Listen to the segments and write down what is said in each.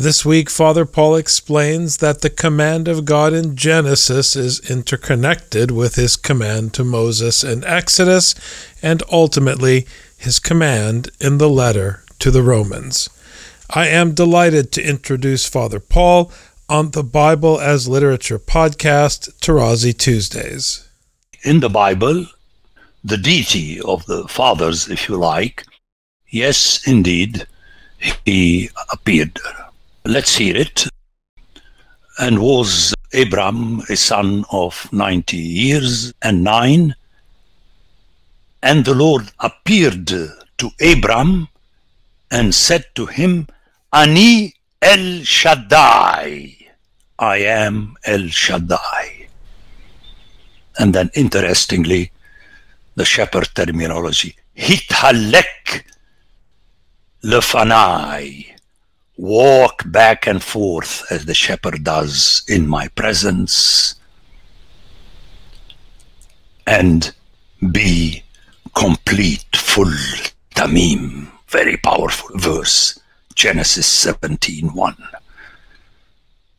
This week, Father Paul explains that the command of God in Genesis is interconnected with his command to Moses in Exodus and ultimately his command in the letter to the Romans. I am delighted to introduce Father Paul on the Bible as Literature podcast, Tarazi Tuesdays in the Bible, the deity of the fathers, if you like, yes, indeed, he appeared. Let's hear it. And was Abram a son of ninety years and nine? And the Lord appeared to Abram and said to him, Ani El Shaddai. I am El Shaddai. And then interestingly, the shepherd terminology, hithalek lefanai, walk back and forth as the shepherd does in my presence, and be complete, full tamim. Very powerful verse, Genesis 17 1.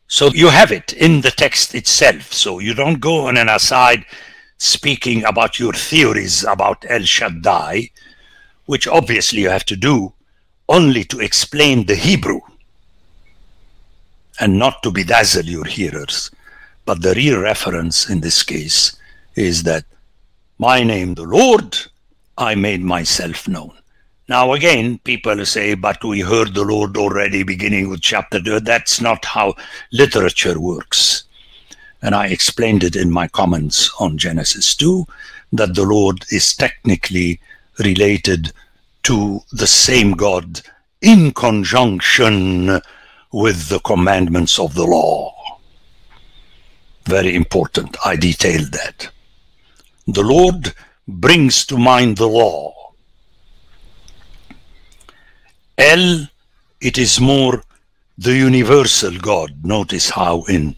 So you have it in the text itself. So you don't go on an aside speaking about your theories about El Shaddai, which obviously you have to do only to explain the Hebrew and not to bedazzle your hearers. But the real reference in this case is that my name, the Lord, I made myself known. Now, again, people say, but we heard the Lord already beginning with chapter 2. That's not how literature works. And I explained it in my comments on Genesis 2 that the Lord is technically related to the same God in conjunction with the commandments of the law. Very important. I detailed that. The Lord brings to mind the law El, it is more the universal God. Notice how in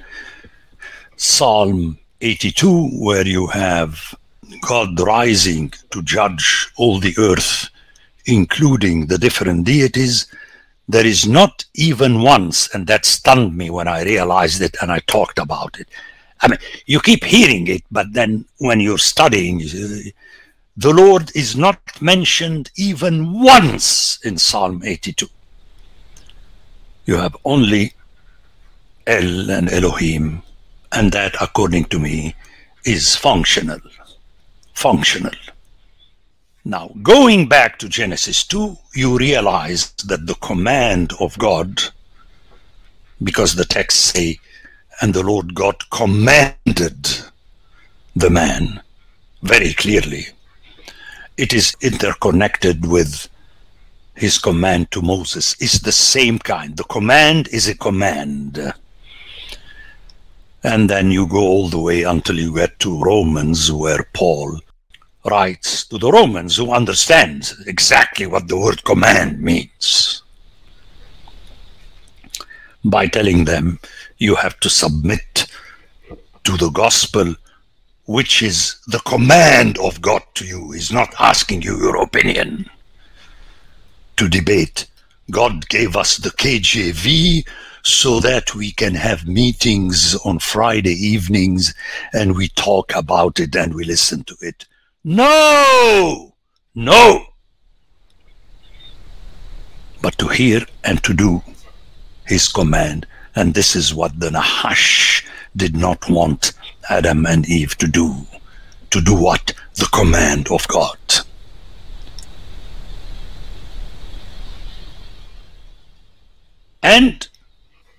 Psalm 82, where you have God rising to judge all the earth, including the different deities, there is not even once, and that stunned me when I realized it and I talked about it. I mean, you keep hearing it, but then when you're studying, the Lord is not mentioned even once in Psalm 82. You have only El and Elohim, and that, according to me, is functional. Functional. Now, going back to Genesis 2, you realize that the command of God, because the texts say, and the Lord God commanded the man very clearly it is interconnected with his command to Moses is the same kind. The command is a command. And then you go all the way until you get to Romans, where Paul writes to the Romans who understand exactly what the word command means by telling them you have to submit to the gospel which is the command of God to you, is not asking you your opinion to debate. God gave us the KJV so that we can have meetings on Friday evenings and we talk about it and we listen to it. No! No! But to hear and to do his command. And this is what the Nahash did not want Adam and Eve to do. To do what? The command of God. And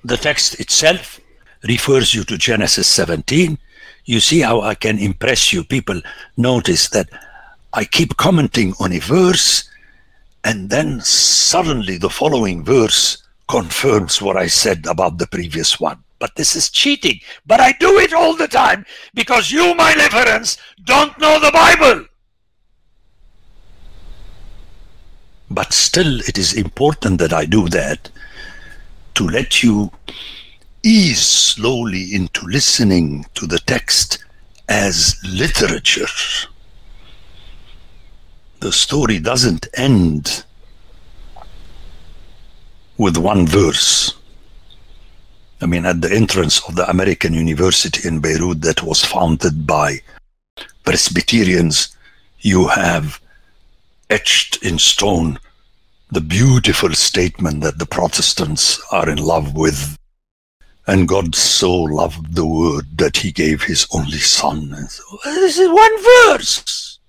the text itself refers you to Genesis 17. You see how I can impress you. People notice that I keep commenting on a verse, and then suddenly the following verse confirms what I said about the previous one. But this is cheating. But I do it all the time because you, my reverends, don't know the Bible. But still, it is important that I do that to let you ease slowly into listening to the text as literature. The story doesn't end with one verse. I mean, at the entrance of the American University in Beirut that was founded by Presbyterians, you have etched in stone the beautiful statement that the Protestants are in love with. And God so loved the world that he gave his only son. And so, this is one verse.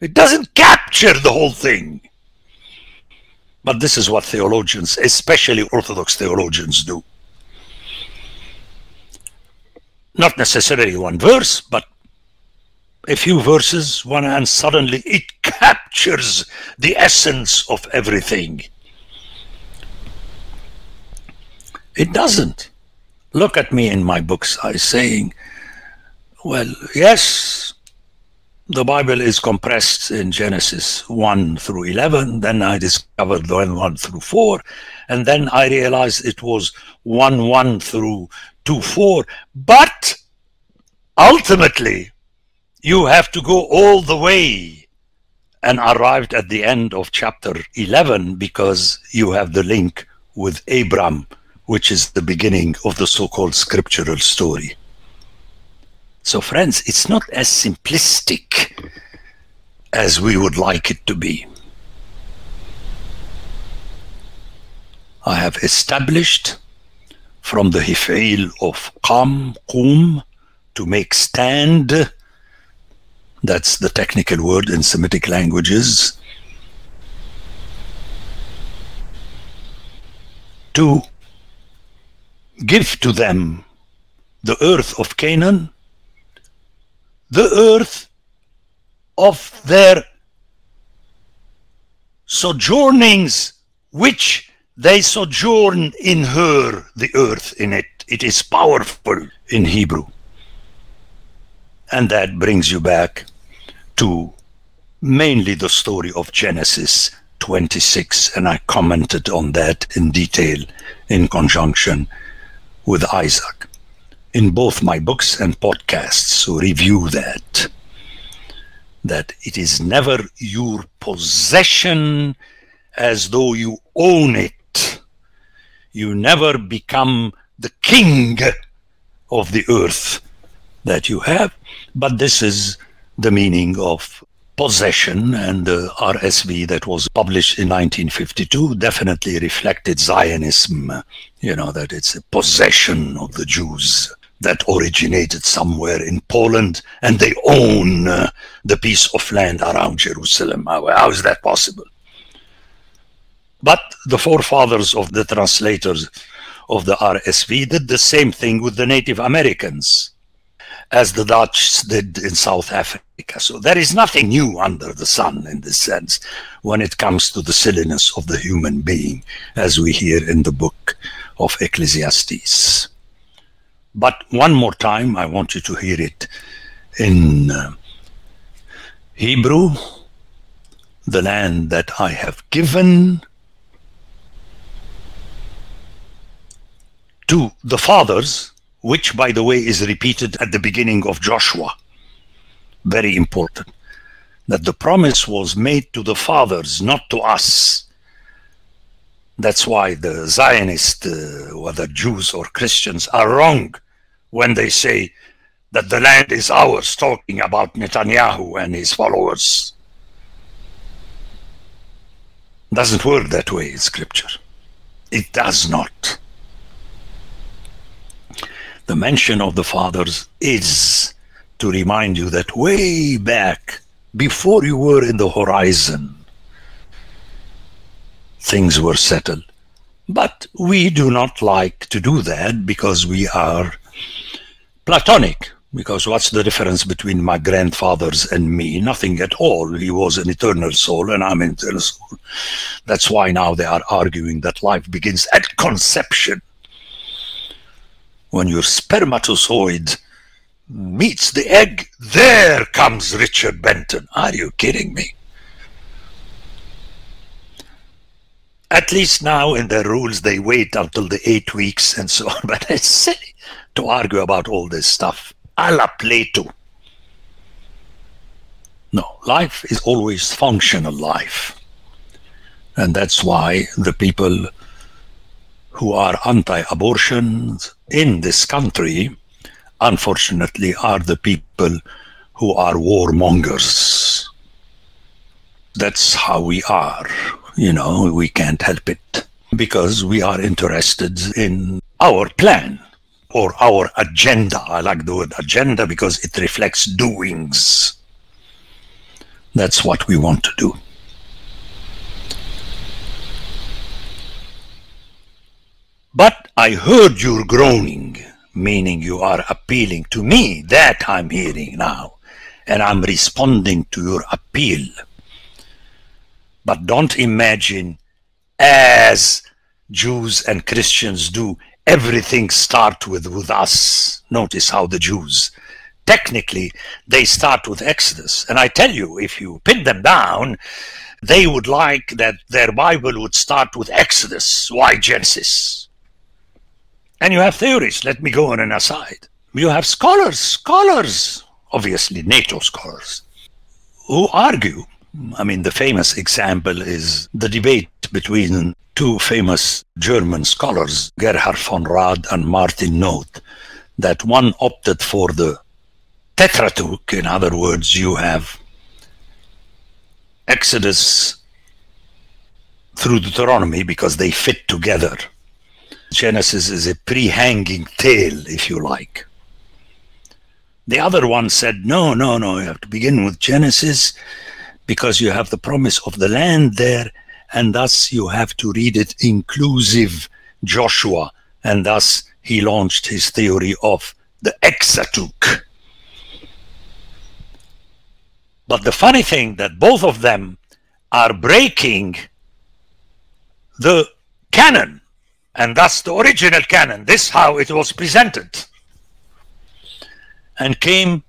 It doesn't capture the whole thing. But this is what theologians, especially Orthodox theologians, do. Not necessarily one verse, but a few verses, one and suddenly it captures the essence of everything. It doesn't. Look at me in my books. I saying, well, yes, the Bible is compressed in Genesis 1 through 11. Then I discovered 1, 1 through 4. And then I realized it was 1 1 through 2 4. But ultimately, you have to go all the way and arrived at the end of chapter 11 because you have the link with Abram, which is the beginning of the so called scriptural story. So, friends, it's not as simplistic as we would like it to be. I have established from the Hiphil of Qam, Qum, to make stand, that's the technical word in Semitic languages, to give to them the earth of Canaan the earth of their sojournings, which they sojourn in her, the earth in it. It is powerful in Hebrew. And that brings you back to mainly the story of Genesis 26, and I commented on that in detail in conjunction with Isaac in both my books and podcasts. Review that that it is never your possession as though you own it. You never become the king of the earth that you have. But this is the meaning of possession and the RSV that was published in 1952 definitely reflected Zionism you know that it's a possession of the Jews that originated somewhere in Poland and they own uh, the piece of land around Jerusalem. How, how is that possible? But the forefathers of the translators of the RSV did the same thing with the Native Americans as the Dutch did in South Africa. So there is nothing new under the sun in this sense when it comes to the silliness of the human being, as we hear in the book of Ecclesiastes. But one more time, I want you to hear it in uh, Hebrew the land that I have given to the fathers, which, by the way, is repeated at the beginning of Joshua. Very important. That the promise was made to the fathers, not to us. That's why the Zionists, uh, whether Jews or Christians, are wrong when they say that the land is ours, talking about Netanyahu and his followers. Doesn't work that way in Scripture. It does not. The mention of the fathers is to remind you that way back, before you were in the horizon, things were settled. But we do not like to do that because we are Platonic, because what's the difference between my grandfathers and me? Nothing at all. He was an eternal soul and I'm an eternal soul. That's why now they are arguing that life begins at conception. when your spermatozoid meets the egg, there comes Richard Benton. Are you kidding me? At least now in the rules, they wait until the eight weeks and so on. But it's silly to argue about all this stuff. A la Plato. No, life is always functional life. And that's why the people who are anti abortion in this country, unfortunately, are the people who are warmongers. That's how we are. You know, we can't help it because we are interested in our plan or our agenda. I like the word agenda because it reflects doings. That's what we want to do. But I heard your groaning, meaning you are appealing to me. That I'm hearing now. And I'm responding to your appeal. But don't imagine, as Jews and Christians do, everything start with, with us. Notice how the Jews, technically, they start with Exodus. And I tell you, if you pin them down, they would like that their Bible would start with Exodus. Why Genesis? And you have theories. Let me go on an aside. You have scholars, scholars, obviously NATO scholars, who argue I mean, the famous example is the debate between two famous German scholars, Gerhard von Rad and Martin Noth, that one opted for the Tetrateuch. In other words, you have Exodus through Deuteronomy because they fit together. Genesis is a pre-hanging tale, if you like. The other one said, no, no, no, you have to begin with Genesis because you have the promise of the land there, and thus you have to read it inclusive Joshua, and thus he launched his theory of the Hexateuch. But the funny thing that both of them are breaking the canon, and thus the original canon, this how it was presented, and came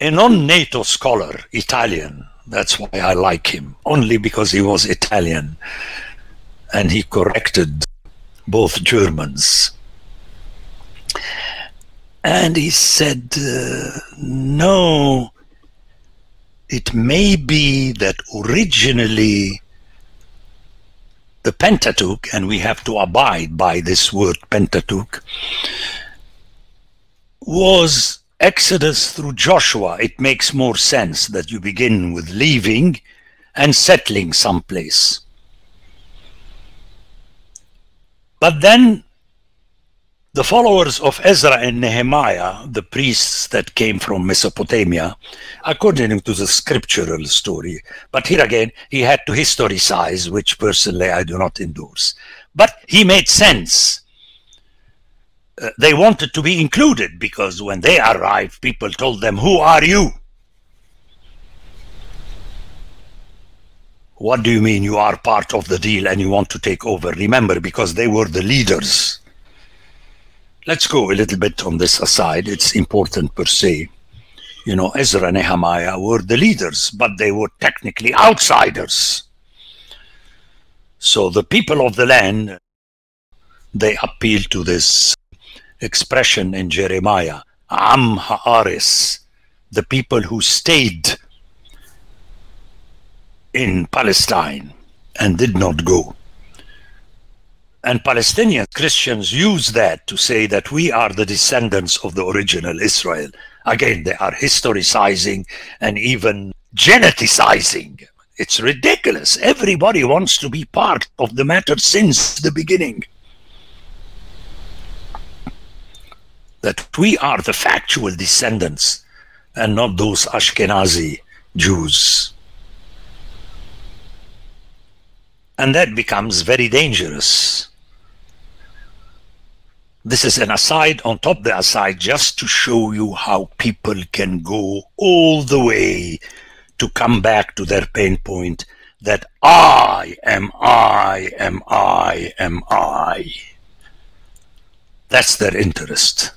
a non-NATO scholar, Italian. That's why I like him, only because he was Italian, and he corrected both Germans. And he said, uh, no, it may be that originally the Pentateuch, and we have to abide by this word Pentateuch, was Exodus through Joshua, it makes more sense that you begin with leaving and settling someplace. But then the followers of Ezra and Nehemiah, the priests that came from Mesopotamia, according to the scriptural story, but here again, he had to historicize, which personally I do not endorse. But he made sense uh, they wanted to be included because when they arrived, people told them, Who are you? What do you mean you are part of the deal and you want to take over? Remember, because they were the leaders. Let's go a little bit on this aside. It's important per se. You know, Ezra and Nehemiah were the leaders, but they were technically outsiders. So the people of the land, they appealed to this expression in Jeremiah, Am Haaris, the people who stayed in Palestine and did not go. And Palestinian Christians use that to say that we are the descendants of the original Israel. Again, they are historicizing and even geneticizing. It's ridiculous. Everybody wants to be part of the matter since the beginning. That we are the factual descendants and not those Ashkenazi Jews. And that becomes very dangerous. This is an aside on top of the aside just to show you how people can go all the way to come back to their pain point that I am I am I am I. That's their interest.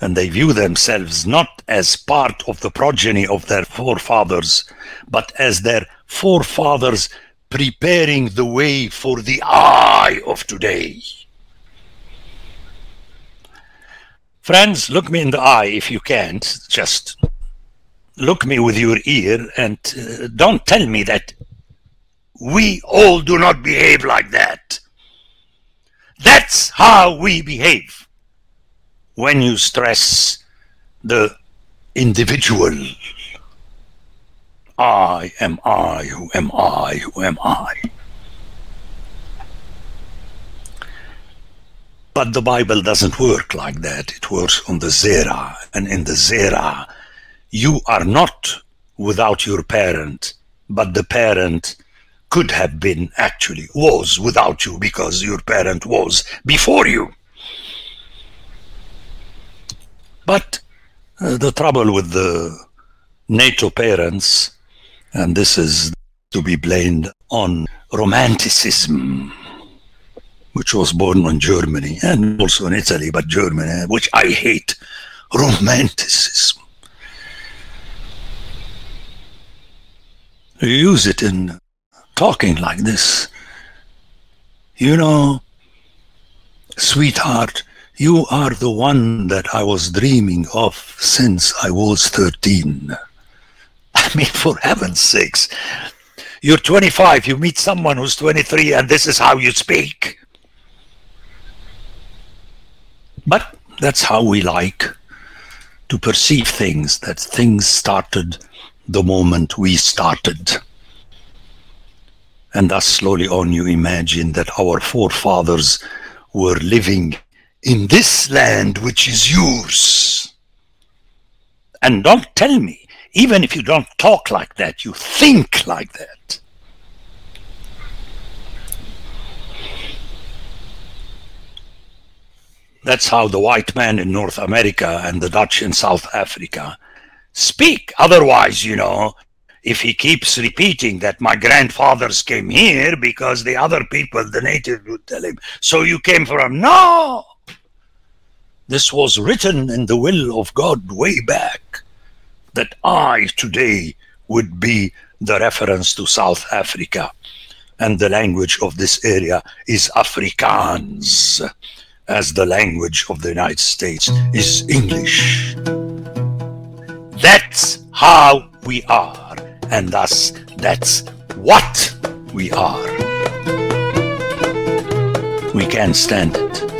And they view themselves not as part of the progeny of their forefathers, but as their forefathers preparing the way for the I of today. Friends, look me in the eye if you can't. Just look me with your ear and uh, don't tell me that we all do not behave like that. That's how we behave when you stress the individual. I am I, who am I, who am I. But the Bible doesn't work like that. It works on the Zera. And in the Zera, you are not without your parent, but the parent could have been actually was without you because your parent was before you. But uh, the trouble with the NATO parents, and this is to be blamed on romanticism, which was born in Germany and also in Italy, but Germany, which I hate, romanticism. You use it in talking like this. You know, sweetheart, you are the one that I was dreaming of since I was 13. I mean, for heaven's sakes, you're 25, you meet someone who's 23, and this is how you speak. But that's how we like to perceive things, that things started the moment we started. And thus, slowly on, you imagine that our forefathers were living in this land which is yours. And don't tell me, even if you don't talk like that, you think like that. That's how the white man in North America and the Dutch in South Africa speak. Otherwise, you know, if he keeps repeating that my grandfathers came here because the other people, the natives, would tell him, so you came from. No! This was written in the will of God way back that I today would be the reference to South Africa. And the language of this area is Afrikaans, as the language of the United States is English. That's how we are and thus that's what we are. We can't stand it.